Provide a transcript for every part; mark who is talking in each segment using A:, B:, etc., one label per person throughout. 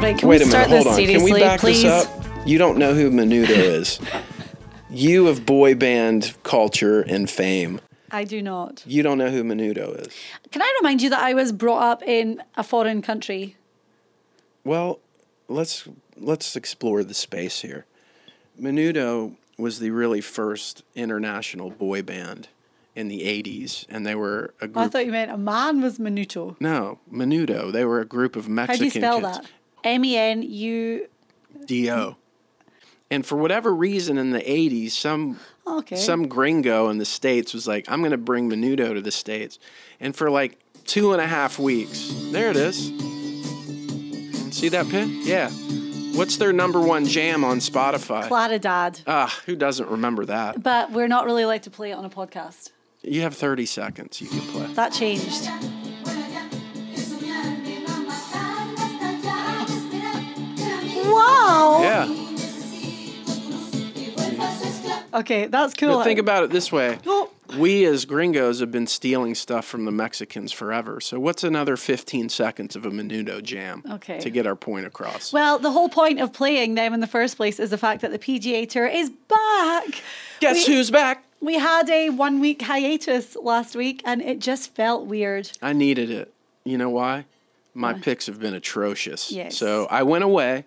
A: Can
B: Wait
A: we
B: a
A: start
B: minute, hold
A: this
B: on.
A: seriously,
B: Can we back
A: please?
B: this up? You don't know who Menudo is. you of boy band culture and fame.
A: I do not.
B: You don't know who Menudo is.
A: Can I remind you that I was brought up in a foreign country?
B: Well, let's let's explore the space here. Menudo was the really first international boy band in the 80s and they were a
A: Oh, I thought you meant a man was Menudo.
B: No, Menudo. They were a group of Mexican How
A: do you spell
B: kids.
A: that? M E N U.
B: D-O. And for whatever reason in the 80s, some
A: Okay.
B: some gringo in the States was like, I'm going to bring Menudo to the States. And for like two and a half weeks, there it is. See that pin? Yeah. What's their number one jam on Spotify?
A: Claridad.
B: Ah, who doesn't remember that?
A: But we're not really allowed to play it on a podcast.
B: You have 30 seconds you can play.
A: That changed. Okay, that's cool.
B: But think about it this way.
A: Oh.
B: We as gringos have been stealing stuff from the Mexicans forever. So what's another 15 seconds of a Menudo jam
A: Okay.
B: to get our point across?
A: Well, the whole point of playing them in the first place is the fact that the PGA Tour is back.
B: Guess
A: we-
B: who's back?
A: We had a one week hiatus last week and it just felt weird.
B: I needed it. You know why? My picks have been atrocious.
A: Yes.
B: So I went away.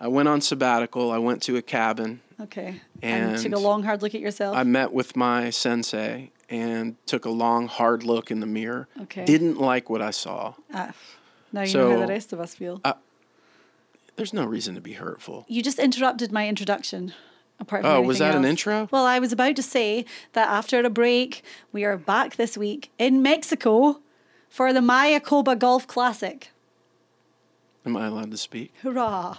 B: I went on sabbatical. I went to a cabin.
A: Okay. And, took a long, hard look at yourself.
B: I met with my sensei and took a long, hard look in the mirror.
A: Okay.
B: Didn't like what I saw.
A: Ah, now you know how the rest of us feel.
B: There's no reason to be hurtful.
A: you just interrupted my introduction. Apart from
B: Oh, was that an intro?
A: Well, I was about to say that after a break, we are back this week in Mexico for the Mayakoba Golf Classic.
B: Am I allowed to speak?
A: Hurrah!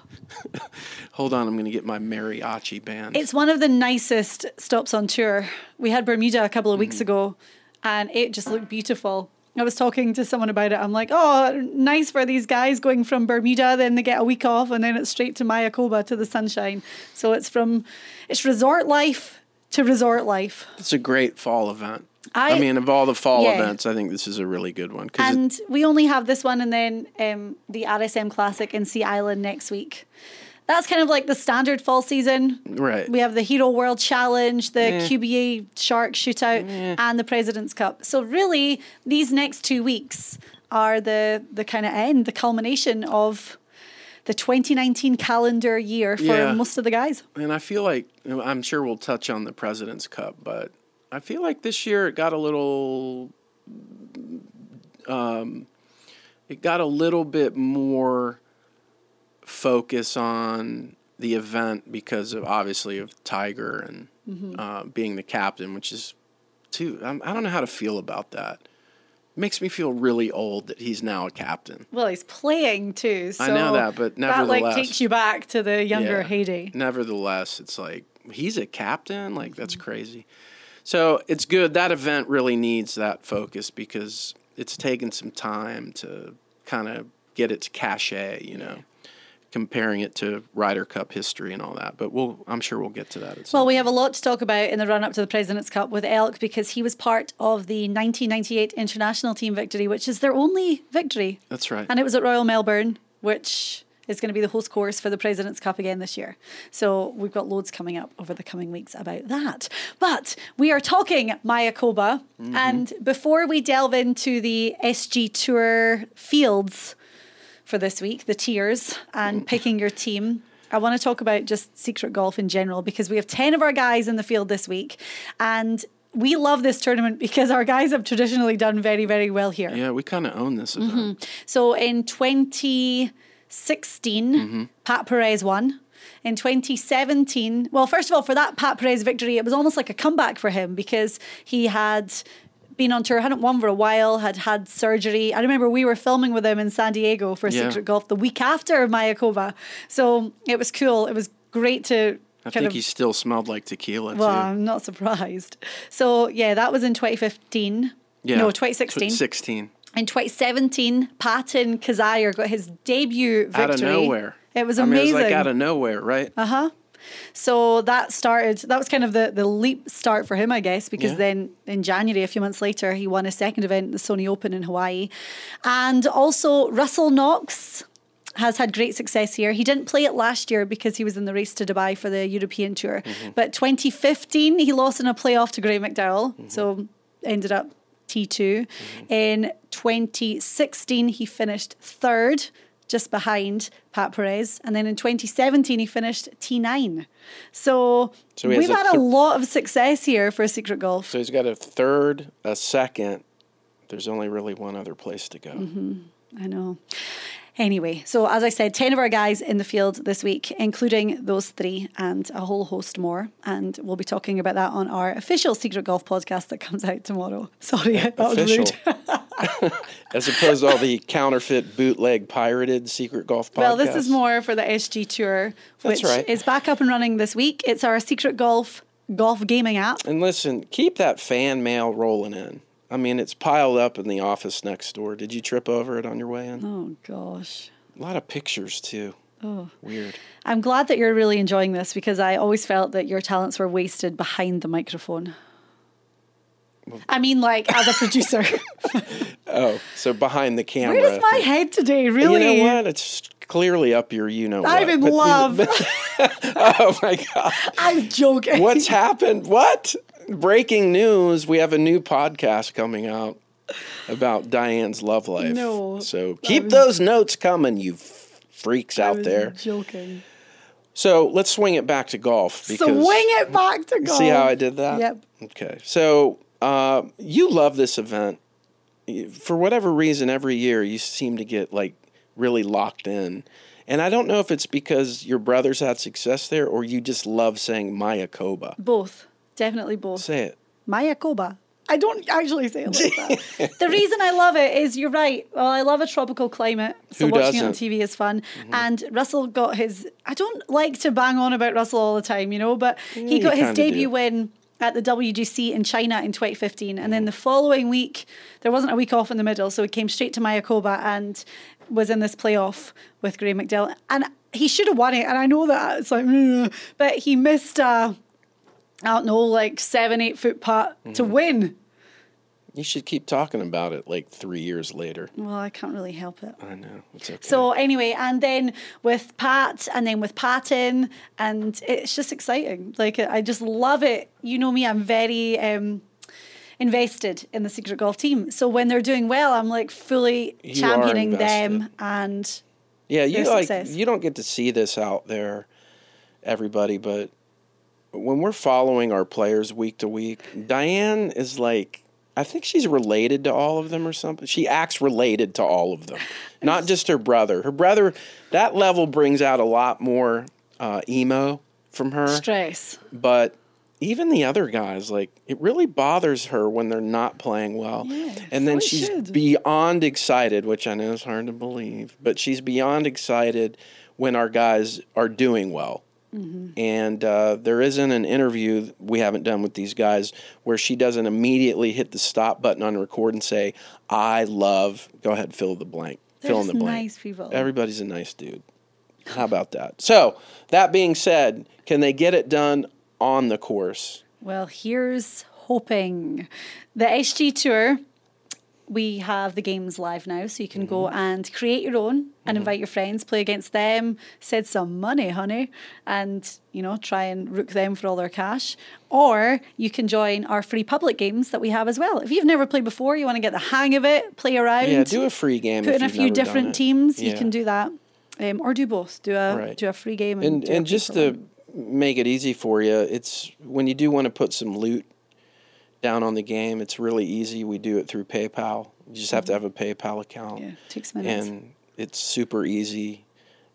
B: Hold on, I'm going to get my mariachi band.
A: It's one of the nicest stops on tour. We had Bermuda a couple of weeks
B: Mm-hmm.
A: ago and it just looked beautiful. I was talking to someone about it. I'm like, oh, nice for these guys going from Bermuda, then they get a week off, and then it's straight to Mayakoba to the sunshine. So it's from, it's resort life to resort life.
B: It's a great fall event. I,
A: I-
B: mean, of all the fall
A: Yeah.
B: events, I think this is a really good one. 'cause it-
A: And we only have this one and then um, the RSM Classic in Sea Island next week. That's kind of like the standard fall season.
B: right.
A: We have the Hero World Challenge, the. QBE Shark Shootout, and the President's Cup. So really, these next two weeks are the the kind of end, the culmination of the 2019 calendar year for most of the guys.
B: And I feel like I'm sure we'll touch on the President's Cup, but I feel like this year it got a little, um, it got a little bit more focus on the event because of obviously of Tiger and
A: Mm-hmm.
B: uh, being the captain, which is too. I'm, I don't know how to feel about that. makes me feel really old that he's now a captain.
A: Well, he's playing too. So
B: I know that, but nevertheless,
A: that like takes you back to the younger
B: Yeah.
A: heyday.
B: Nevertheless, it's like he's a captain. Like that's
A: Mm-hmm.
B: crazy. So it's good. That event really needs that focus because it's taken some time to kind of get its cachet. You know, comparing it to Ryder Cup history and all that. But we'll, I'm sure we'll get to that.
A: Well, we have a lot to talk about in the run up to the President's Cup with Elk because he was part of the 1998 international team victory, which is their only victory.
B: That's right.
A: And it was at Royal Melbourne, which is going to be the host course for the President's Cup again this year. So we've got loads coming up over the coming weeks about that. But we are talking Mayakoba. And before we delve into the SG Tour fields for this week, the tiers, and picking your team, I want to talk about just secret golf in general because we have 10 of our guys in the field this week. And we love this tournament because our guys have traditionally done very, very well here.
B: yeah, we kind of own this event.
A: Mm-hmm. So in 2016, mm-hmm. Pat Perez won. In 2017, well, first of all, for that Pat Perez victory, it was almost like a comeback for him because he had been on tour, hadn't won for a while, had had surgery. I remember we were filming with him in San Diego for
B: Yeah.
A: Secret Golf the week after Mayakoba. So it was cool. It was great to
B: I think
A: of
B: he still smelled like tequila
A: well,
B: too.
A: I'm not surprised. So yeah, that was in 2015.
B: Yeah,
A: No,
B: 2016.
A: 2016.
B: 16.
A: In 2017, Patton Kizzire got his debut victory.
B: Out of nowhere.
A: It was
B: I mean,
A: amazing.
B: it was like out of nowhere, right?
A: Uh huh. So that started. That was kind of the the leap start for him, I guess, because
B: Yeah.
A: then in January, a few months later, he won a second event, the Sony Open in Hawaii, and also Russell Knox has had great success here. He didn't play it last year because he was in the race to Dubai for the European Tour.
B: Mm-hmm.
A: But 2015, he lost in a playoff to Graeme McDowell,
B: Mm-hmm.
A: so ended up T2. In 2016, he finished third, just behind Pat Perez. And then in 2017, he finished T9. So,
B: So
A: we've
B: a
A: had a lot of success here for Secret Golf.
B: So he's got a third, a second. There's only really one other place to go.
A: Mm-hmm. I know. Anyway, so as I said, 10 of our guys in the field this week, including those three and a whole host more. And we'll be talking about that on our official Secret Golf podcast that comes out tomorrow. Sorry, that was rude.
B: As opposed to all the counterfeit, bootleg, pirated secret golf podcasts.
A: Well, this is more for the SG Tour, which
B: right.
A: is back up and running this week. It's our Secret Golf golf gaming app.
B: And listen, keep that fan mail rolling in. I mean, it's piled up in the office next door. Did you trip over it on your way in?
A: Oh, gosh.
B: A lot of pictures, too. Oh. Weird.
A: I'm glad that you're really enjoying this because I always felt that your talents were wasted behind the microphone. I mean, like as a producer.
B: Oh, so behind the camera.
A: Where is my head today? Really?
B: You know what? It's clearly up your you know
A: I'm
B: what.
A: in
B: But-
A: love.
B: oh my god.
A: I'm joking.
B: What's happened? What? Breaking news. We have a new podcast coming out about Diane's love life.
A: No,
B: So keep those notes coming, you freaks
A: I
B: out
A: was
B: there.
A: Joking.
B: So let's swing it back to golf. Because
A: Swing it back to golf.
B: See how I did that?
A: Yep.
B: Okay. So uh, you love this event. For whatever reason, every year you seem to get like really locked in. And I don't know if it's because your brothers had success there or you just love saying Mayakoba.
A: Both. Definitely both.
B: Say it.
A: Mayakoba. I don't actually say it like that. the reason I love it is you're right. Well, I love a tropical climate, so
B: Who
A: watching it on? TV is fun. And Russell got his. I don't like to bang on about Russell all the time, you know, but he got his debut
B: do.
A: win at the WGC in China in 2015, and then the following week there wasn't a week off in the middle, so he came straight to Mayakoba and was in this playoff with Graeme McDowell, and he should have won it. And I know that it's like, but he missed. Uh, I don't know, like seven, eight foot putt to
B: Mm-hmm.
A: win.
B: You should keep talking about it like three years later.
A: Well, I can't really help it.
B: I know. It's okay.
A: So anyway, and then with Pat, and then with Patton, and it's just exciting. Like I just love it. You know me, I'm very um, invested in the Secret Golf team. So when they're doing well, I'm like fully
B: You
A: championing them, and
B: Yeah, you like
A: success.
B: you don't get to see this out there, everybody, but when we're following our players week to week, Diane is like I think she's related to all of them or something. She acts related to all of them, not just her brother. Her brother, that level brings out a lot more uh, emo from her,
A: stress.
B: but even the other guys, like it really bothers her when they're not playing well.
A: Yeah,
B: and then she's
A: should.
B: beyond excited, which I know is hard to believe, but she's beyond excited when our guys are doing well.
A: Mm-hmm.
B: And uh, there isn't an interview we haven't done with these guys where she doesn't immediately hit the stop button on record and say, I love, go ahead, fill the blank.
A: They're
B: fill in the blank.
A: nice people.
B: Everybody's a nice dude. How about that? So, that being said, can they get it done on the course?
A: Well, here's hoping. The SG Tour, we have the games live now, so you can go
B: Mm-hmm.
A: and create your own and invite your friends, play against them, send some money, honey, and you know, try and rook them for all their cash. Or you can join our free public games that we have as well. If you've never played before, you want to get the hang of it, play around.
B: Yeah, do a free game.
A: Put in a few different teams. You can do that, um, or do both. Do a
B: Right.
A: do a free game and
B: and and just to make it easy for you, it's when you do want to put some loot down on the game, it's really easy. We do it through PayPal. You just have to have a PayPal account.
A: Mm-hmm. Yeah, takes minutes.
B: And it's super easy,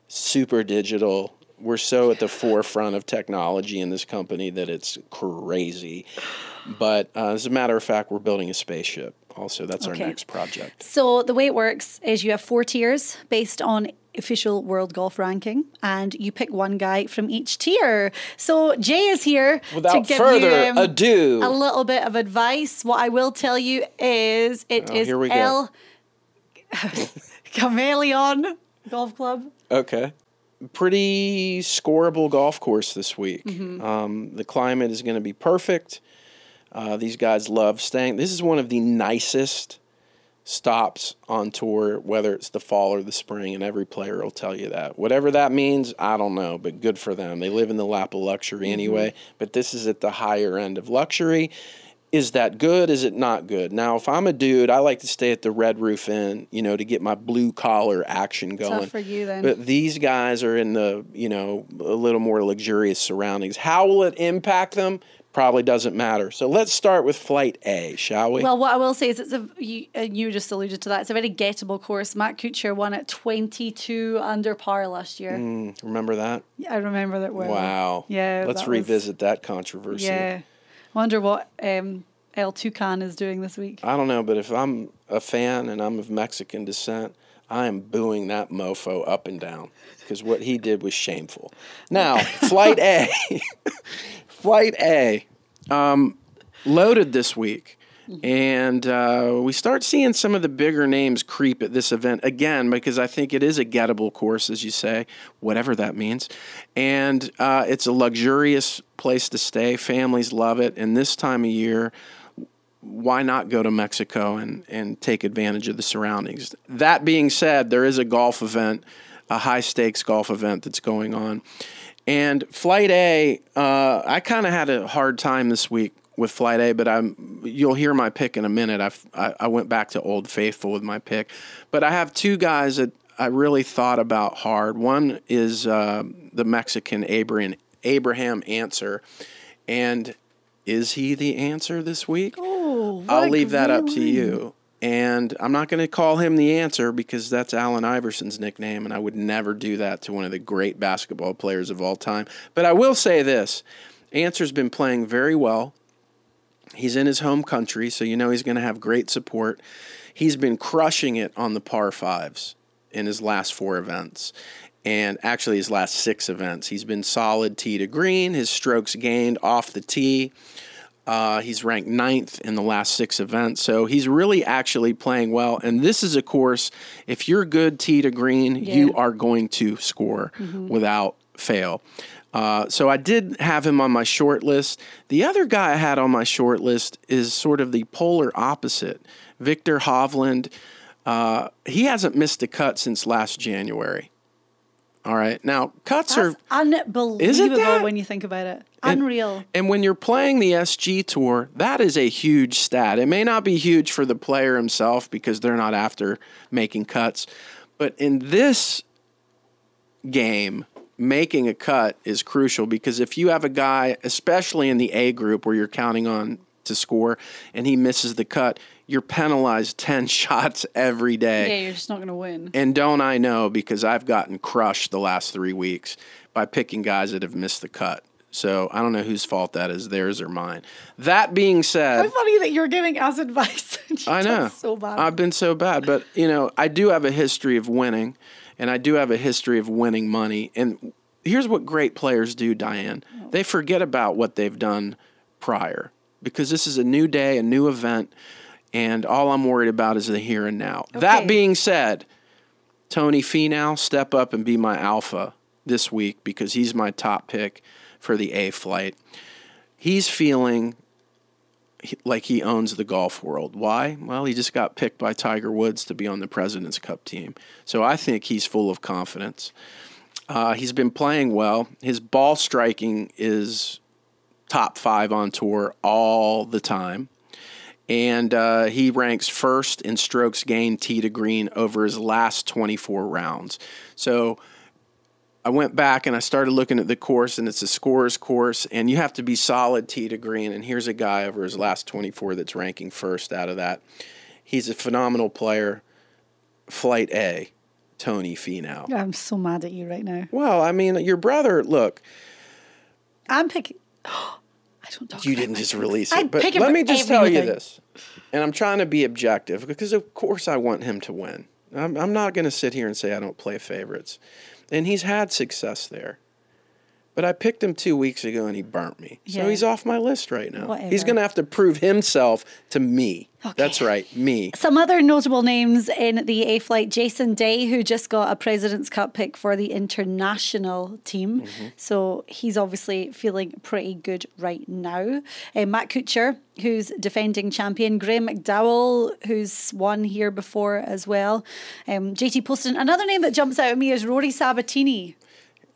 B: super digital. We're so at the forefront of technology in this company that it's crazy. But uh, as a matter of fact, we're building a spaceship. Also, that's
A: Okay.
B: our next project.
A: So the way it works is you have four tiers based on official world golf ranking, and you pick one guy from each tier. So Jay is here to give
B: further
A: you
B: ado.
A: a little bit of advice. What I will tell you is it
B: Oh,
A: is
B: here we go.
A: El Camaleon Golf Club.
B: Okay. Pretty scoreable golf course this week.
A: Mm-hmm.
B: Um, the climate is going to be perfect. Uh, these guys love staying. This is one of the nicest stops on tour, whether it's the fall or the spring, and every player will tell you that. Whatever that means, I don't know, but good for them. They live in the lap of luxury anyway, but this is at the higher end of luxury. Is that good? Is it not good? Now, if I'm a dude, I like to stay at the Red Roof Inn, you know, to get my blue collar action going.
A: for you then.
B: But these guys are in the, you know, a little more luxurious surroundings. How will it impact them? Probably doesn't matter. So let's start with Flight A, shall we?
A: Well, what I will say is it's a you, and you just alluded to that. It's a very gettable course. Matt Kuchar won at 22 under par last year.
B: Mm, remember that?
A: Yeah, I remember that well.
B: Wow.
A: Yeah.
B: Let's
A: that was-
B: revisit that controversy.
A: Yeah. Wonder what um, El Tucan is doing this week.
B: I don't know, but if I'm a fan and I'm of Mexican descent, I am booing that mofo up and down because what he did was shameful. Now, Flight A. Flight A. Um, loaded this week. And uh, we start seeing some of the bigger names creep at this event again because I think it is a gettable course, as you say, whatever that means. And uh, it's a luxurious place to stay. Families love it. And this time of year, why not go to Mexico and, and take advantage of the surroundings? That being said, there is a golf event, a high stakes golf event that's going on. And Flight A, uh, I kind of had a hard time this week with Flight A, but I'm you'll hear my pick in a minute. I've, I I went back to Old Faithful with my pick, but I have two guys that I really thought about hard. One is uh, the Mexican Abraham Abraham Ancer, and is he the answer this week?
A: Oh,
B: I'll leave that up to you. And I'm not going to call him the answer because that's Allen Iverson's nickname, and I would never do that to one of the great basketball players of all time. But I will say this Ancer's been playing very well. He's in his home country, so you know he's going to have great support. He's been crushing it on the par fives in his last four events. And actually, his last six events. He's been solid tee to green, his strokes gained off the tee. Uh, he's ranked ninth in the last six events, so he's really actually playing well. And this is a course, if you're good tee to green, you are going to score without fail. Uh, so I did have him on my short list. The other guy I had on my short list is sort of the polar opposite, Viktor Hovland. Uh, he hasn't missed a cut since last January. All right, now cuts are
A: unbelievable when you think about it.
B: and-
A: Unreal.
B: And when you're playing the SG Tour, that is a huge stat. It may not be huge for the player himself because they're not after making cuts, but in this game, making a cut is crucial because if you have a guy, especially in the A group where you're counting on to score, and he misses the cut, you're penalized 10 shots every day.
A: Yeah, you're just not going to win.
B: And don't I know because I've gotten crushed the last three weeks by picking guys that have missed the cut. So I don't know whose fault that is, theirs or mine. That being
A: How
B: said,
A: funny that you're giving us advice. and you've
B: I know.
A: So bad.
B: I've been so bad, but you know, I do have a history of winning, and I do have a history of winning money. And here's what great players do, Diane. They forget about what they've done prior because this is a new day, a new event, and all I'm worried about is the here and now. That being said, Tony Finau, step up and be my alpha this week because he's my top pick for the A flight. He's feeling like he owns the golf world. Why? Well, he just got picked by Tiger Woods to be on the President's Cup team. So I think he's full of confidence. Uh, he's been playing well. His ball striking is top five on tour all the time. And uh, he ranks first in strokes gained tee to green over his last 24 rounds. So I went back and I started looking at the course, and it's a scorer's course, and you have to be solid tee to green. And here's a guy over his last 24 that's ranking first out of that. He's a phenomenal player. Flight A, Tony Finau.
A: I'm so mad at you right now.
B: Well, I mean, your brother, look,
A: I'm picking. I don't talk
B: you didn't just
A: picks.
B: release it.
A: I'd
B: But let me just tell you this, and I'm trying to be objective because, of course, I want him to win. I'm, I'm not going to sit here and say I don't play favorites. And he's had success there. But I picked him two weeks ago and he burnt me. So
A: Yeah.
B: he's off my list right now. He's going to have to prove himself to me. Okay. That's right, me.
A: Some other notable names in the A flight Jason Day, who just got a President's Cup pick for the international team.
B: Mm-hmm.
A: So he's obviously feeling pretty good right now. Uh, Matt Kuchar, who's defending champion. Graeme McDowell, who's won here before as well. Um, JT Poston. Another name that jumps out at me is Rory Sabatini.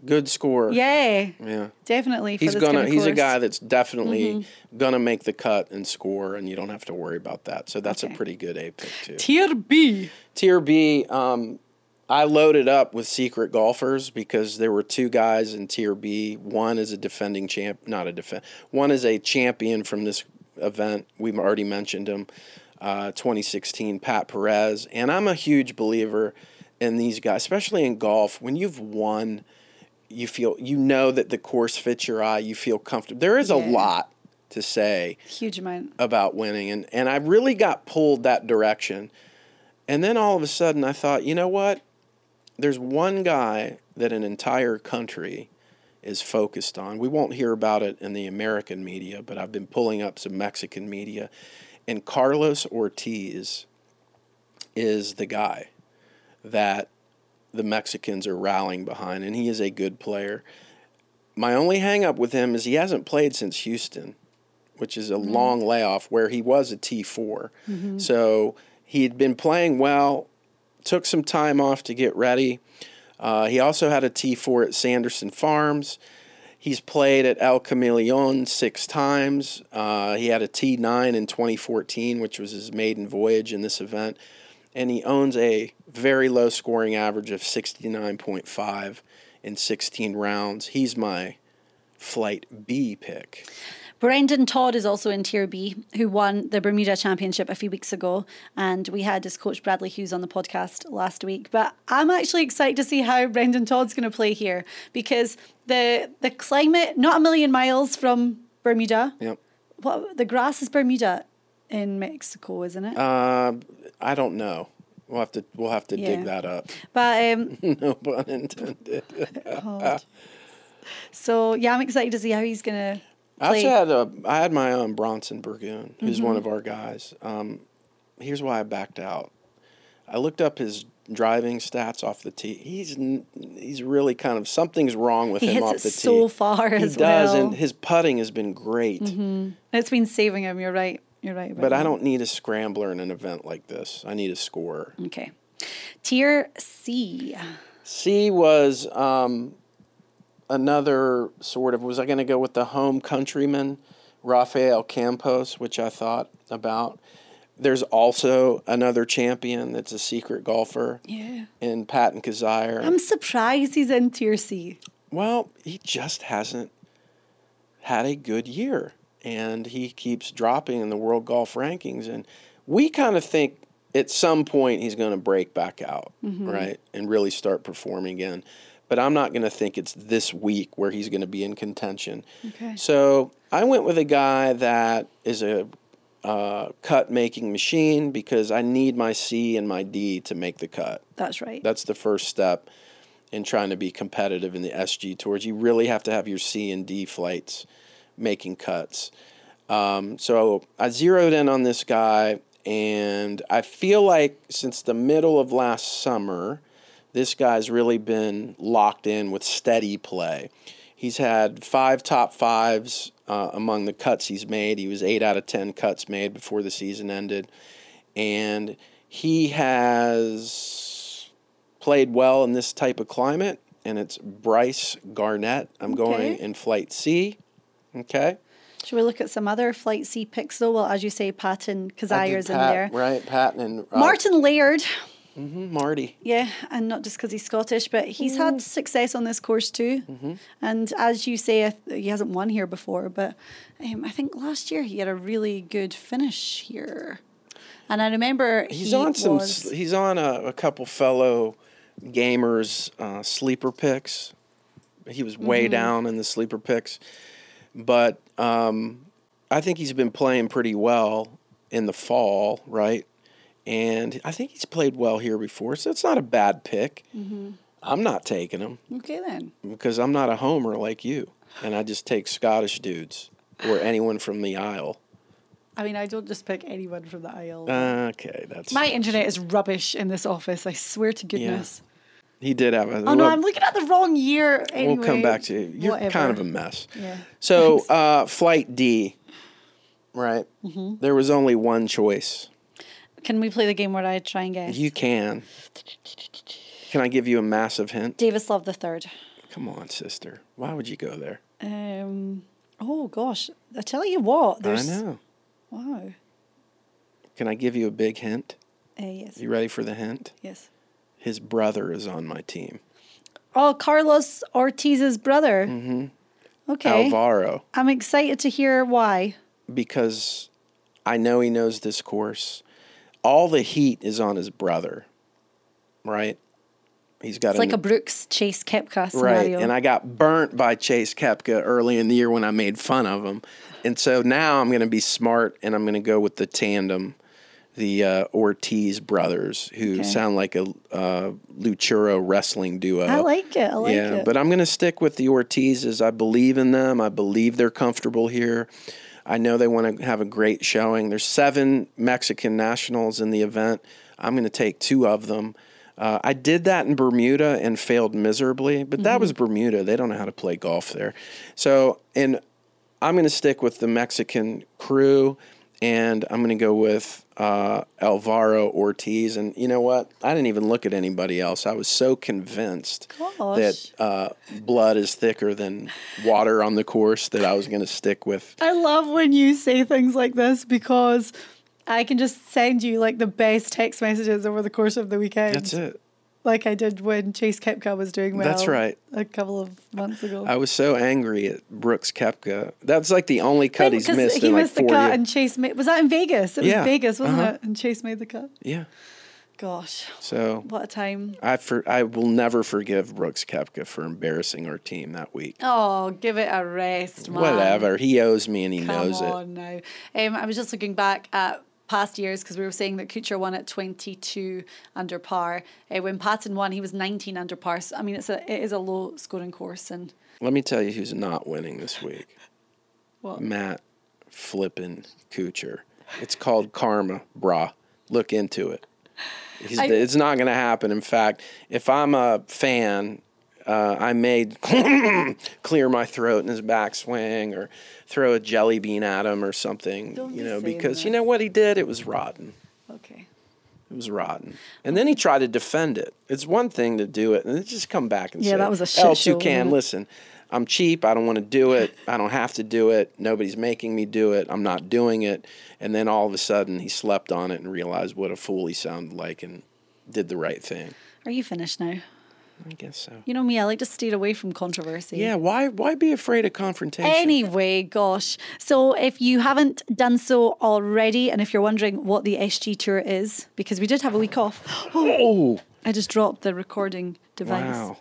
B: Good score.
A: Yeah,
B: Yeah.
A: definitely. For
B: He's gonna. he's a guy that's definitely
A: Mm-hmm.
B: gonna make the cut and score, and you don't have to worry about that. So that's
A: Okay.
B: a pretty good A pick too.
A: Tier B.
B: Tier B, um, I loaded up with secret golfers because there were two guys in Tier B. One is a defending champ, not a defend. One is a champion from this event. We've already mentioned him, uh, 2016, Pat Perez. And I'm a huge believer in these guys, especially in golf. When you've won, you feel you know that the course fits your eye. You feel comfortable. There is a lot to say
A: Huge amount.
B: about winning and, and I really got pulled that direction. And then all of a sudden I thought, you know what? There's one guy that an entire country is focused on. We won't hear about it in the American media, but I've been pulling up some Mexican media. And Carlos Ortiz is the guy that the Mexicans are rallying behind, and he is a good player. My only hang up with him is he hasn't played since Houston which is a long layoff where he was a T4. So he had been playing well, took some time off to get ready. Uh, he also had a T4 at Sanderson Farms. He's played at El Camaleon six times. Uh, he had a T9 in 2014, which was his maiden voyage in this event. And he owns a very low scoring average of 69.5 in 16 rounds. He's my flight B pick.
A: Brendon Todd is also in Tier B, who won the Bermuda Championship a few weeks ago. And we had his coach Bradley Hughes on the podcast last week. But I'm actually excited to see how Brendon Todd's going to play here because the the climate, not a million miles from Bermuda.
B: Yep.
A: What the grass is Bermuda in Mexico, isn't it?
B: Uh, I don't know. We'll have to we'll have to
A: Yeah.
B: dig that up.
A: but um,
B: no pun intended.
A: so yeah, I'm excited to see how he's going to
B: I
A: play.
B: also had a I had my own Bronson Burgoon, who's
A: Mm-hmm.
B: one of our guys. Um, here's why I backed out. I looked up his driving stats off the tee. He's he's really kind of something's wrong with
A: He
B: him off the tee.
A: so far
B: he
A: as
B: does,
A: well.
B: and his putting has been great.
A: it's been saving him. You're right. You're right.
B: But I don't need a scrambler in an event like this. I need a scorer.
A: Okay. Tier C.
B: C was um, another sort of was I going to go with the home countryman, Rafael Campos, which I thought about. There's also another champion that's a secret golfer
A: Yeah.
B: in Patton Kizzire.
A: I'm surprised he's in Tier C.
B: Well, he just hasn't had a good year, and he keeps dropping in the world golf rankings. And we kind of think at some point he's going to break back out, right, and really start performing again. but I'm not going to think it's this week where he's going to be in contention.
A: Okay.
B: So I went with a guy that is a uh, cut making machine because I need my C and my D to make the cut.
A: That's right.
B: That's the first step in trying to be competitive in the SG tours. You really have to have your C and D flights making cuts. Um, so I zeroed in on this guy, and I feel like since the middle of last summer, this guy's really been locked in with steady play. He's had five top fives uh, among the cuts he's made. He was eight out of 10 cuts made before the season ended. And he has played well in this type of climate, and it's Bryce Garnett. I'm going in flight C. Okay.
A: Should we look at some other flight C picks though? Well, as you say, Patton
B: I did
A: in there.
B: Right, Patton and uh,
A: Martin Laird,
B: mhm, Marty.
A: yeah, and not just because he's Scottish, but he's had success on this course too.
B: Mm-hmm.
A: And as you say, he hasn't won here before, but um, I think last year he had a really good finish here. And I remember
B: He's
A: he
B: on some.
A: was-
B: He's on a, a couple fellow gamers uh, sleeper picks. He was way
A: Mm-hmm.
B: down in the sleeper picks, but um, I think he's been playing pretty well in the fall, right? And I think he's played well here before, so it's not a bad pick.
A: Mm-hmm.
B: I'm not taking him
A: okay then.
B: because I'm not a homer like you, and I just take Scottish dudes or anyone from the Isle.
A: I mean, I don't just pick anyone from the aisle.
B: Okay, that's
A: My internet is rubbish in this office. I swear to goodness.
B: He did have a.
A: Oh no, I'm looking at the wrong year. Anyway,
B: We'll come back to you. You're
A: Whatever.
B: kind of a mess.
A: Yeah.
B: So, uh, flight D, right?
A: Mm-hmm.
B: There was only one choice.
A: Can we play the game where I try and guess?
B: You can. Can I give you a massive hint?
A: Davis Love the third.
B: Come on, sister. Why would you go there?
A: Um. Oh gosh, I tell you what. There's,
B: I know.
A: Wow.
B: Can I give you a big hint?
A: Uh, yes.
B: You ready for the hint?
A: Yes.
B: His brother is on my team.
A: Oh, Carlos Ortiz's brother. Mm-hmm. Okay.
B: Alvaro.
A: I'm excited to hear why.
B: because I know he knows this course. All the heat is on his brother, right? He's got
A: It's like a Brooks Chase
B: Koepka
A: scenario.
B: right, and I got burnt by Chase Kepka early in the year when I made fun of him, and so now I'm going to be smart and I'm going to go with the tandem, the uh, Ortiz brothers, who
A: Okay.
B: sound like a uh, Luchuro wrestling duo.
A: I like it. I like
B: yeah,
A: it.
B: but I'm going to stick with the Ortizes. I believe in them. I believe they're comfortable here. I know they want to have a great showing. There's seven Mexican nationals in the event. I'm going to take two of them. Uh, I did that in Bermuda and failed miserably, but that was Bermuda. They don't know how to play golf there. So, and I'm going to stick with the Mexican crew, and I'm going to go with uh, Alvaro Ortiz. And you know what? I didn't even look at anybody else. I was so convinced
A: Gosh.
B: that uh, blood is thicker than water on the course that I was going to stick with.
A: I love when you say things like this because I can just send you like the best text messages over the course of the weekend.
B: That's it.
A: Like I did when Chase Koepka was doing well.
B: That's right.
A: A couple of months ago.
B: I was so angry at Brooks Koepka. That's like the only cut he's missed
A: he
B: in like
A: missed the cut
B: years.
A: and Chase made. Was that in Vegas? It was
B: Yeah.
A: Vegas, wasn't
B: Uh-huh.
A: it? And Chase made the cut.
B: yeah.
A: Gosh,
B: So
A: what a time!
B: I for I will never forgive Brooks Koepka for embarrassing our team that week.
A: Oh, give it a rest, man.
B: Whatever. He owes me and he
A: Come
B: knows it.
A: on now. Um, I was just looking back at past years because we were saying that Kuchar won at 22 under par. Uh, when Patton won, he was 19 under par. So, I mean, it's a it is a low scoring course, and
B: Let me tell you who's not winning this week.
A: What?
B: Matt flipping Kuchar. It's called karma, brah. Look into it.
A: I-
B: it's not going to happen. In fact, if I'm a fan, uh, I may clear my throat in his backswing or throw a jelly bean at him or something.
A: Don't
B: you know,
A: saying
B: because you know what he did? It was rotten.
A: okay.
B: It was rotten. And then he tried to defend it. It's one thing to do it and then just come back and
A: Yeah,
B: say,
A: that was a shit
B: else you can.
A: wasn't?
B: Listen, I'm cheap. I don't want to do it. I don't have to do it. Nobody's making me do it. I'm not doing it. And then all of a sudden he slept on it and realized what a fool he sounded like and did the right thing.
A: Are you finished now?
B: I guess so.
A: You know me, I like to stay away from controversy.
B: Yeah, why why be afraid of confrontation?
A: Anyway, gosh. So if you haven't done so already, and if you're wondering what the SG tour is, because we did have a week off.
B: oh,
A: I just dropped the recording device.
B: wow.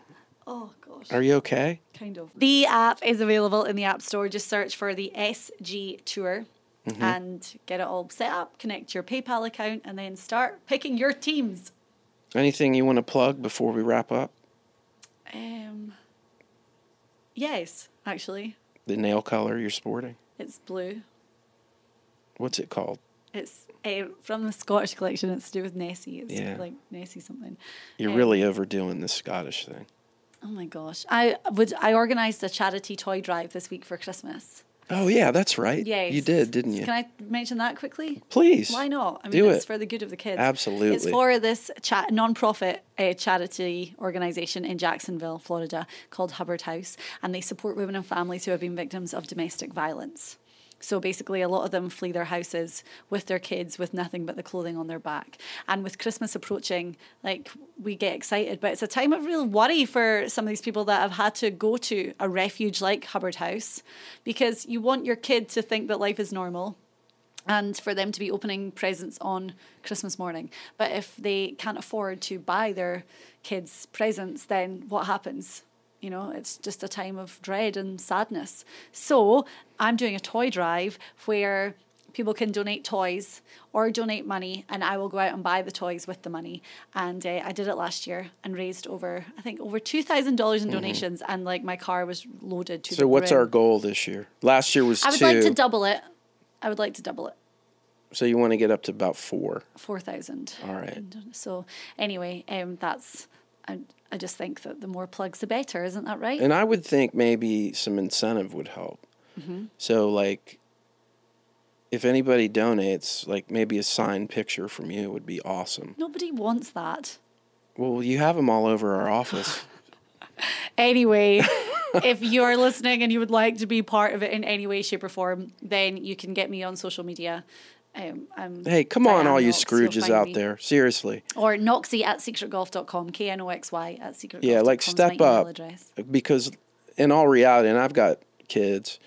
A: Oh, gosh.
B: Are you okay?
A: Kind of. The app is available in the App Store. Just search for the SG Tour
B: Mm-hmm.
A: and get it all set up, connect your PayPal account, and then start picking your teams.
B: Anything you want to plug before we wrap up?
A: Um, yes, actually,
B: The nail color you're sporting.
A: it's blue.
B: What's it called?
A: It's uh, from the Scottish collection. It's to do with Nessie. It's
B: Yeah.
A: like Nessie something.
B: You're
A: Um,
B: really overdoing the Scottish thing.
A: Oh my gosh! I would. I organised a charity toy drive this week for Christmas.
B: Oh yeah, that's right.
A: Yeah,
B: You did, didn't you?
A: Can I mention that quickly?
B: Please.
A: Why not? I mean,
B: Do
A: it's
B: it.
A: for the good of the kids.
B: Absolutely.
A: It's for this cha- non-profit uh, charity organization in Jacksonville, Florida, called Hubbard House, and they support women and families who have been victims of domestic violence. So basically, a lot of them flee their houses with their kids with nothing but the clothing on their back. And with Christmas approaching, like we get excited, but it's a time of real worry for some of these people that have had to go to a refuge like Hubbard House because you want your kid to think that life is normal and for them to be opening presents on Christmas morning. But if they can't afford to buy their kids presents, then what happens? You know, it's just a time of dread and sadness. So I'm doing a toy drive where people can donate toys or donate money, and I will go out and buy the toys with the money. And uh, I did it last year and raised over, I think, over two thousand dollars in donations, and like my car was loaded to.
B: so what's
A: brim.
B: our goal this year? Last year was
A: I would
B: two.
A: like to double it. I would like to double it.
B: so you want to get up to about four.
A: four thousand.
B: All right.
A: And so anyway, um, that's I, I just think that the more plugs, the better, isn't that right?
B: And I would think maybe some incentive would help.
A: Mm-hmm.
B: So like if anybody donates, like maybe a signed picture from you would be awesome.
A: Nobody wants that.
B: Well, you have them all over our office.
A: Anyway, if you're listening and you would like to be part of it in any way, shape, or form, then you can get me on social media. Um, I'm
B: hey, come on, all you
A: Knox, you'll
B: Scrooges out
A: me.
B: there. Seriously.
A: Or Knoxy at secretgolf.com, K N O X Y at secretgolf.com.
B: Yeah, like step up
A: Address.
B: because in all reality, and I've got kids,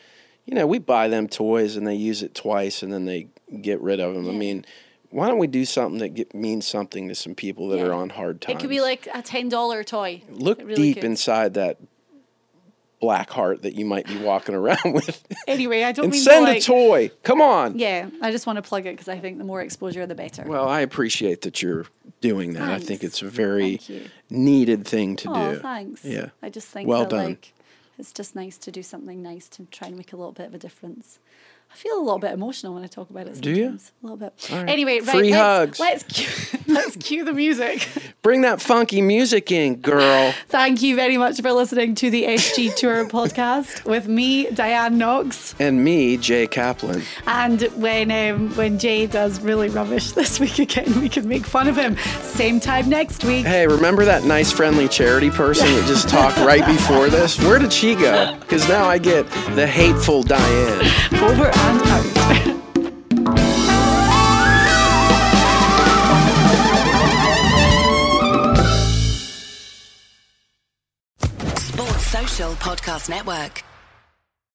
B: you know, we buy them toys and they use it twice and then they get rid of them. I mean, why don't we do something that get, means something to some people that
A: Yeah.
B: are on hard times?
A: It could be like a $10 toy.
B: look
A: really
B: deep
A: could.
B: inside that black heart that you might be walking around with
A: Anyway, I don't
B: and
A: mean
B: send
A: to,
B: a toy. Come on.
A: Yeah, I just want to plug it because I think the more exposure, the better.
B: Well, I appreciate that you're doing that. I think it's a very needed thing to
A: oh,
B: do.
A: thanks.
B: Yeah.
A: I just think
B: Well
A: that
B: done.
A: like it's just nice to do something nice to try and make a little bit of a difference. I feel a little bit emotional when I talk about it.
B: Do you?
A: A little bit.
B: Right.
A: Anyway, right.
B: Free
A: let's,
B: hugs.
A: Let's cue, let's cue the music.
B: Bring that funky music in, girl.
A: Thank you very much for listening to the SG Tour podcast with me, Diane Knox.
B: and me, Jay Kaplan.
A: And when um, when Jay does really rubbish this week again, we can make fun of him. Same time next week.
B: Hey, remember that nice, friendly charity person that just talked right before this? Where did she go? Because now I get the hateful Diane.
A: Over and out.
C: Sports Social Podcast Network.